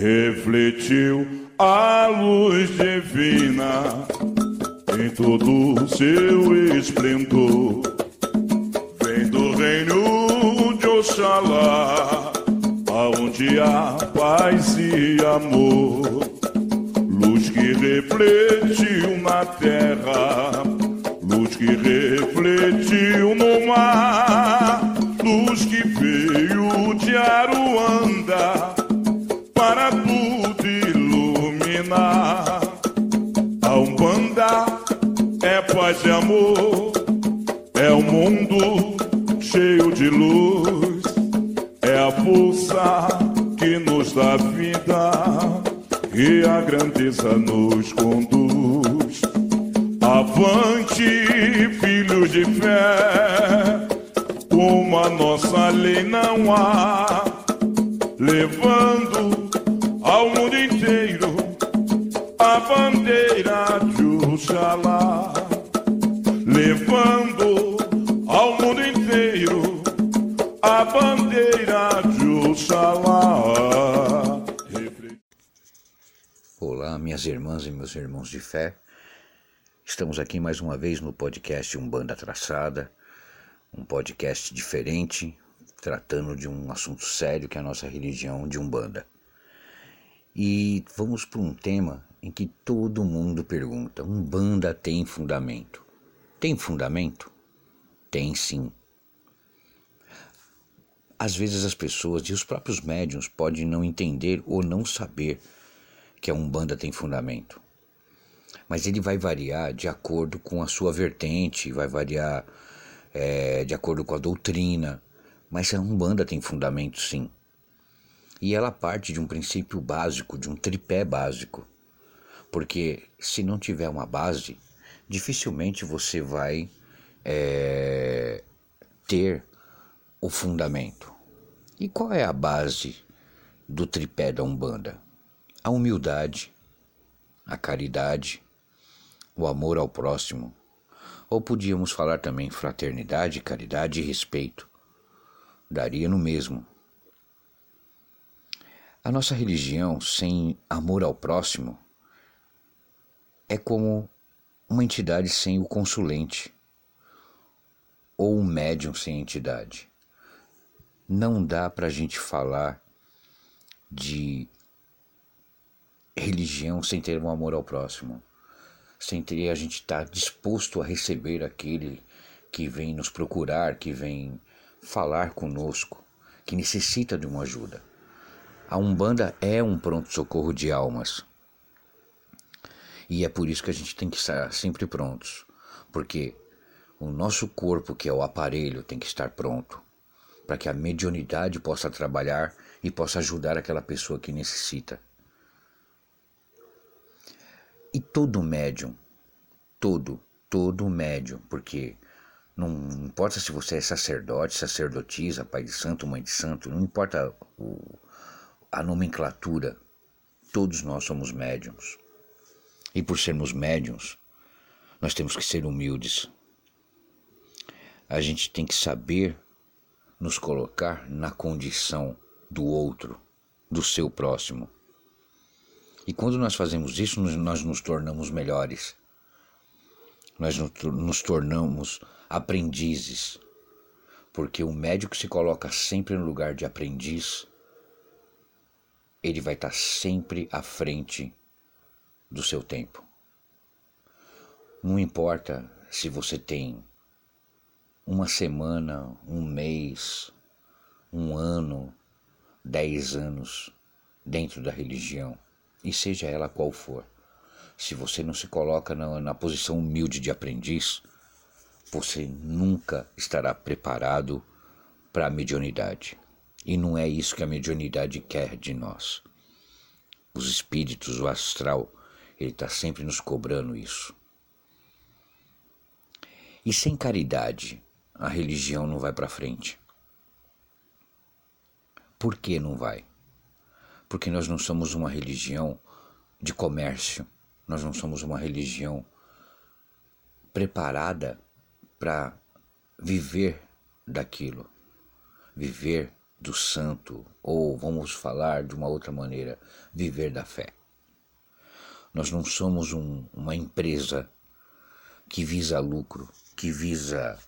refletiu a luz divina em todo seu esplendor. Vem do reino de Oxalá, aonde há paz e amor. Luz que refletiu na terra, luz que refletiu no mar, luz que veio é paz e amor, é um mundo cheio de luz, é a força que nos dá vida e a grandeza nos conduz. Avante, filhos de fé, como a nossa lei não há, levando ao mundo inteiro a bandeira de Oxalá, levando ao mundo inteiro a bandeira de Oxalá. Olá, minhas irmãs e meus irmãos de fé. Estamos aqui mais uma vez no podcast Umbanda Traçada, um podcast diferente, tratando de um assunto sério que é a nossa religião de Umbanda. E vamos para um tema em que todo mundo pergunta: Umbanda tem fundamento? Tem fundamento? Tem sim. Às vezes as pessoas e os próprios médiums podem não entender ou não saber que a Umbanda tem fundamento. Mas ele vai variar de acordo com a sua vertente, vai variar é, de acordo com a doutrina. Mas a Umbanda tem fundamento sim. E ela parte de um princípio básico, de um tripé básico. Porque se não tiver uma base, dificilmente você vai é, ter o fundamento. E qual é a base do tripé da Umbanda? A humildade, a caridade, o amor ao próximo. Ou podíamos falar também fraternidade, caridade e respeito. Daria no mesmo. A nossa religião sem amor ao próximo é como uma entidade sem o consulente ou um médium sem entidade. Não dá para a gente falar de religião sem ter um amor ao próximo, sem ter a gente estar tá disposto a receber aquele que vem nos procurar, que vem falar conosco, que necessita de uma ajuda. A Umbanda é um pronto-socorro de almas. E é por isso que a gente tem que estar sempre prontos, porque o nosso corpo, que é o aparelho, tem que estar pronto para que a mediunidade possa trabalhar e possa ajudar aquela pessoa que necessita. E todo médium, todo, todo médium, porque não importa se você é sacerdote, sacerdotisa, pai de santo, mãe de santo, não importa o, a nomenclatura, todos nós somos médiums. E por sermos médiums, nós temos que ser humildes. A gente tem que saber nos colocar na condição do outro, do seu próximo. E quando nós fazemos isso, nós nos tornamos melhores. Nós nos tornamos aprendizes. Porque o médico se coloca sempre no lugar de aprendiz ele vai estar sempre à frente do seu tempo. Não importa se você tem uma semana, um mês, um ano, dez anos dentro da religião, e seja ela qual for. Se você não se coloca na, na posição humilde de aprendiz, você nunca estará preparado para a mediunidade. E não é isso que a mediunidade quer de nós. Os espíritos, o astral, ele está sempre nos cobrando isso. E sem caridade, a religião não vai para frente. Por que não vai? Porque nós não somos uma religião de comércio, nós não somos uma religião preparada para viver daquilo, viver do santo, ou vamos falar de uma outra maneira, viver da fé. Nós não somos um, uma empresa que visa lucro, que visa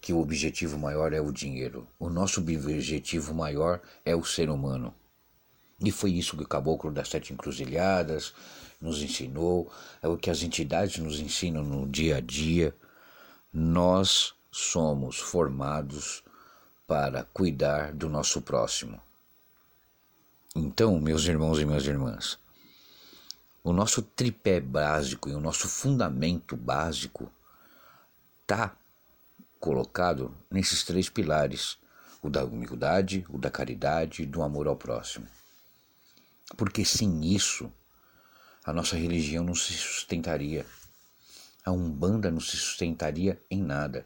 que o objetivo maior é o dinheiro. O nosso objetivo maior é o ser humano. E foi isso que o Caboclo das Sete Encruzilhadas nos ensinou, é o que as entidades nos ensinam no dia a dia. Nós somos formados para cuidar do nosso próximo. Então, meus irmãos e minhas irmãs, o nosso tripé básico e o nosso fundamento básico está colocado nesses três pilares: o da humildade, o da caridade e do amor ao próximo. Porque sem isso, a nossa religião não se sustentaria. A Umbanda não se sustentaria em nada.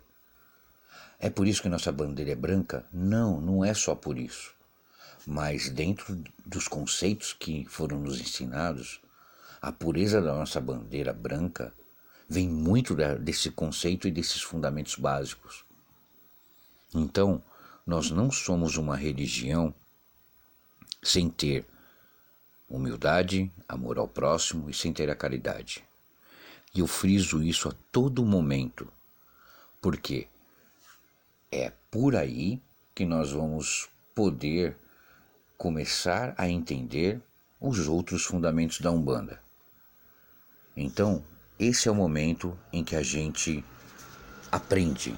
É por isso que nossa bandeira é branca? Não, não é só por isso. Mas dentro dos conceitos que foram nos ensinados, a pureza da nossa bandeira branca vem muito desse conceito e desses fundamentos básicos. Então, nós não somos uma religião sem ter humildade, amor ao próximo e sem ter a caridade. E eu friso isso a todo momento, porque é por aí que nós vamos poder começar a entender os outros fundamentos da Umbanda. Então, esse é o momento em que a gente aprende.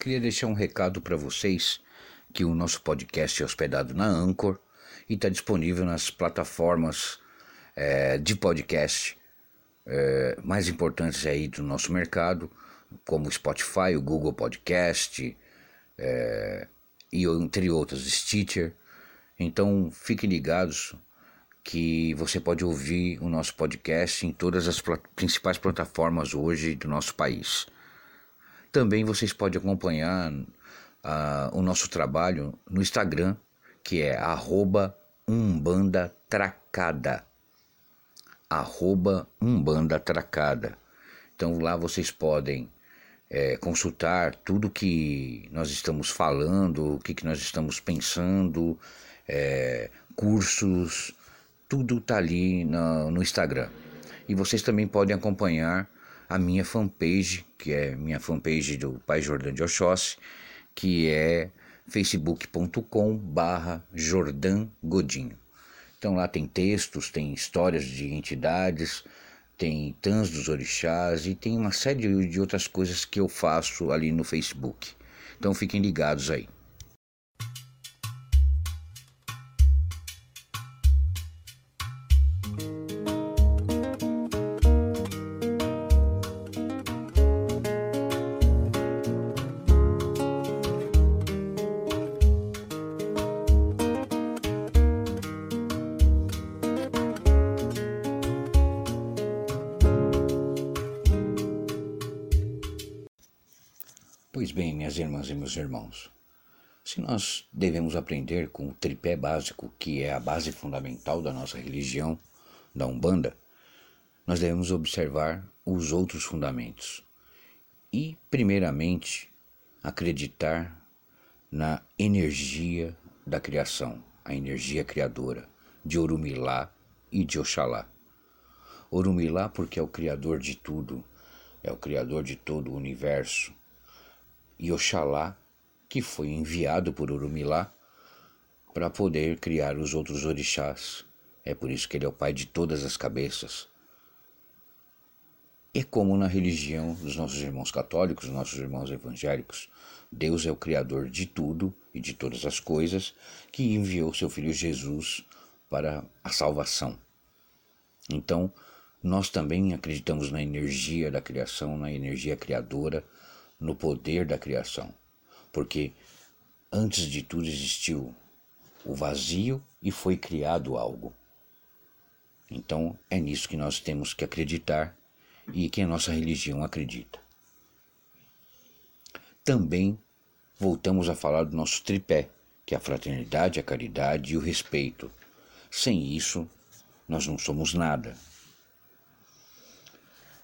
Queria deixar um recado para vocês que o nosso podcast é hospedado na Anchor e está disponível nas plataformas é, de podcast é, mais importantes aí do nosso mercado, como o Spotify, o Google Podcast é, e entre outros, Stitcher. Então fiquem ligados que você pode ouvir o nosso podcast em todas as principais plataformas hoje do nosso país. Também vocês podem acompanhar uh, o nosso trabalho no Instagram, que é arroba umbandatracada arroba Umbanda Tracada. Então lá vocês podem é, consultar tudo que nós estamos falando, o que, que nós estamos pensando, é, cursos, tudo está ali no, no Instagram. E vocês também podem acompanhar a minha fanpage, que é minha fanpage do Pai Jordão de Oxóssi, que é facebook.com barra Jordan Godinho. Então lá tem textos, tem histórias de entidades, tem tans dos orixás e tem uma série de outras coisas que eu faço ali no Facebook. Então fiquem ligados aí. Pois bem, minhas irmãs e meus irmãos, se nós devemos aprender com o tripé básico, que é a base fundamental da nossa religião, da Umbanda, nós devemos observar os outros fundamentos. E, primeiramente, acreditar na energia da criação, a energia criadora de Orumilá e de Oxalá. Orumilá porque é o criador de tudo, é o criador de todo o universo, e Oxalá, que foi enviado por Urumilá para poder criar os outros orixás. É por isso que ele é o pai de todas as cabeças. E como na religião dos nossos irmãos católicos, nossos irmãos evangélicos, Deus é o Criador de tudo e de todas as coisas, que enviou seu Filho Jesus para a salvação. Então, nós também acreditamos na energia da criação, na energia criadora, no poder da criação, porque antes de tudo existiu o vazio e foi criado algo. Então é nisso que nós temos que acreditar e que a nossa religião acredita. Também voltamos a falar do nosso tripé, que é a fraternidade, a caridade e o respeito. Sem isso, nós não somos nada.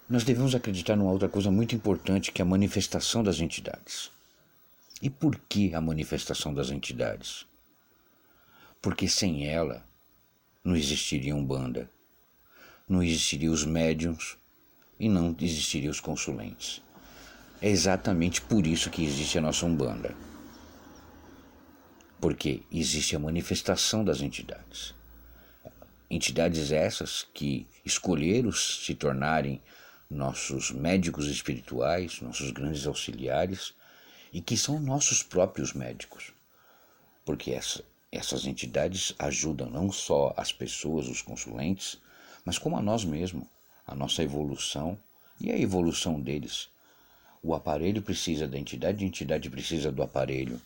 Nós devemos acreditar numa outra coisa muito importante, que é a manifestação das entidades. E por que a manifestação das entidades? Porque sem ela não existiria Umbanda, não existiriam os médiums e não existiriam os consulentes. É exatamente por isso que existe a nossa Umbanda. Porque existe a manifestação das entidades. Entidades essas que escolheram se tornarem nossos médicos espirituais, nossos grandes auxiliares e que são nossos próprios médicos. Porque essa, essas entidades ajudam não só as pessoas, os consulentes, mas como a nós mesmos, a nossa evolução e a evolução deles. O aparelho precisa da entidade, a entidade precisa do aparelho.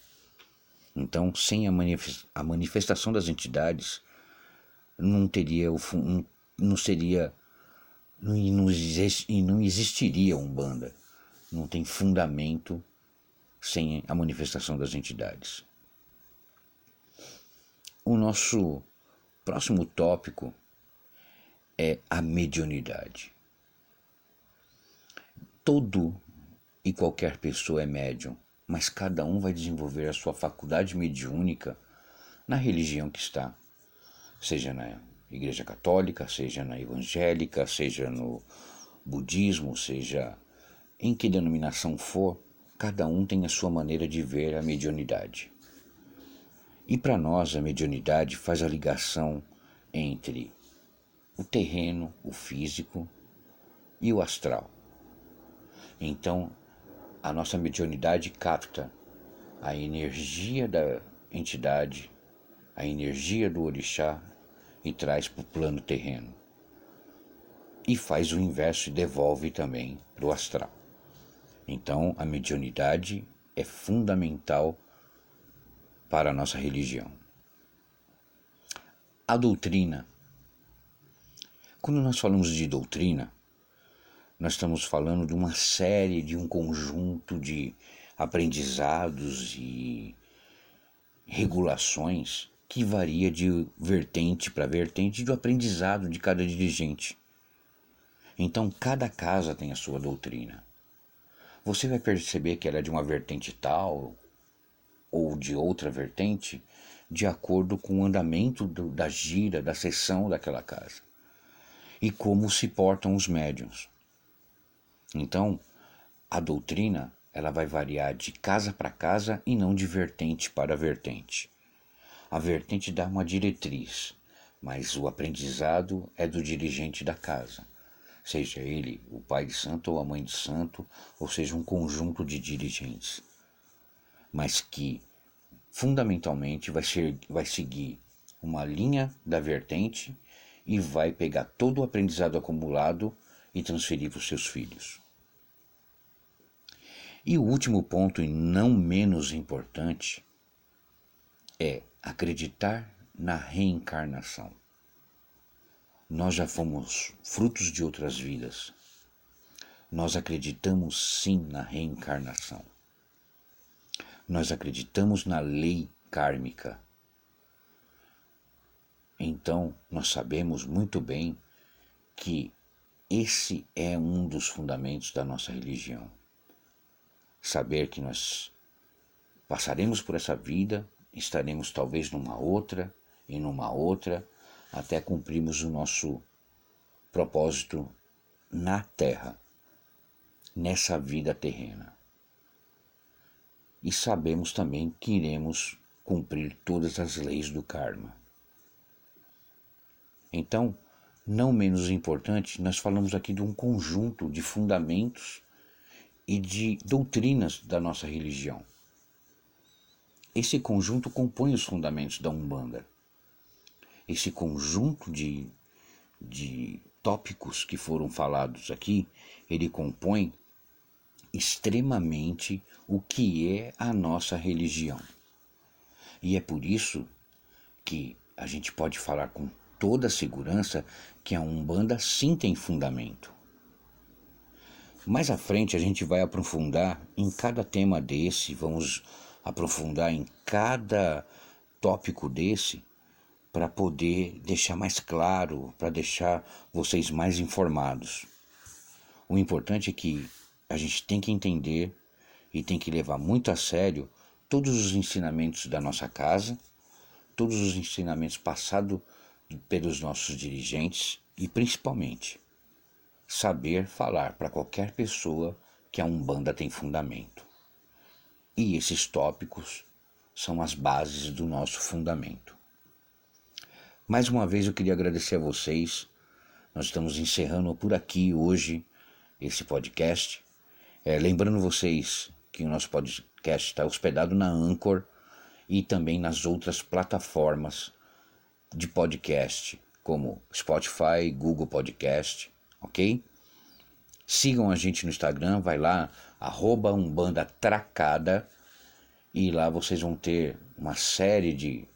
Então, sem a manifestação das entidades, não teria o não seria e não, e não existiria umbanda. Não tem fundamento sem a manifestação das entidades. O nosso próximo tópico é a mediunidade. Todo e qualquer pessoa é médium, mas cada um vai desenvolver a sua faculdade mediúnica na religião que está, seja na Igreja Católica, seja na evangélica, seja no budismo, seja em que denominação for, cada um tem a sua maneira de ver a mediunidade. E para nós a mediunidade faz a ligação entre o terreno, o físico e o astral. Então, a nossa mediunidade capta a energia da entidade, a energia do orixá e traz para o plano terreno. E faz o inverso e devolve também para o astral. Então, a mediunidade é fundamental para a nossa religião. A doutrina. Quando nós falamos de doutrina, nós estamos falando de uma série, de um conjunto de aprendizados e regulações que varia de vertente para vertente do aprendizado de cada dirigente. Então, cada casa tem a sua doutrina. Você vai perceber que ela é de uma vertente tal ou de outra vertente, de acordo com o andamento do, da gira, da sessão daquela casa e como se portam os médiuns. Então, a doutrina ela vai variar de casa para casa e não de vertente para vertente. A vertente dá uma diretriz, mas o aprendizado é do dirigente da casa, seja ele o pai de santo ou a mãe de santo, ou seja um conjunto de dirigentes, mas que fundamentalmente vai, ser, vai seguir uma linha da vertente e vai pegar todo o aprendizado acumulado e transferir para os seus filhos. E o último ponto, e não menos importante, é acreditar na reencarnação. Nós já fomos frutos de outras vidas. Nós acreditamos sim na reencarnação. Nós acreditamos na lei kármica. Então, nós sabemos muito bem que esse é um dos fundamentos da nossa religião saber que nós passaremos por essa vida, estaremos talvez numa outra e numa outra, até cumprirmos o nosso propósito na Terra, nessa vida terrena. E sabemos também que iremos cumprir todas as leis do karma. Então, não menos importante, nós falamos aqui de um conjunto de fundamentos e de doutrinas da nossa religião. Esse conjunto compõe os fundamentos da Umbanda. Esse conjunto de, de tópicos que foram falados aqui, ele compõe extremamente o que é a nossa religião. E é por isso que a gente pode falar com toda segurança que a Umbanda sim tem fundamento. Mais à frente a gente vai aprofundar em cada tema desse, vamos aprofundar em cada tópico desse para poder deixar mais claro, para deixar vocês mais informados. O importante é que a gente tem que entender e tem que levar muito a sério todos os ensinamentos da nossa casa, todos os ensinamentos passados pelos nossos dirigentes e principalmente saber falar para qualquer pessoa que a Umbanda tem fundamento. E esses tópicos são as bases do nosso fundamento. Mais uma vez eu queria agradecer a vocês. Nós estamos encerrando por aqui hoje esse podcast. É, lembrando vocês que o nosso podcast está hospedado na Anchor e também nas outras plataformas de podcast, como Spotify, Google Podcast, ok? Sigam a gente no Instagram, vai lá, arroba Umbanda Tracada, e lá vocês vão ter uma série de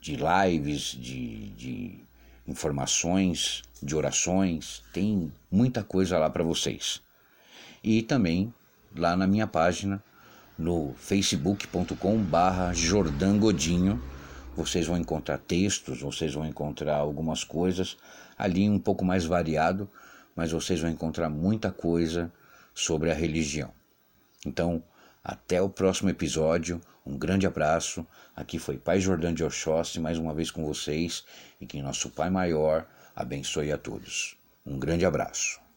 de lives, de, de informações, de orações, tem muita coisa lá para vocês. E também lá na minha página, no facebook.com barra Godinho, vocês vão encontrar textos, vocês vão encontrar algumas coisas ali um pouco mais variado, mas vocês vão encontrar muita coisa sobre a religião. Então, até o próximo episódio. Um grande abraço. Aqui foi Pai Jordão de Oxóssi mais uma vez com vocês e que nosso Pai Maior abençoe a todos. Um grande abraço.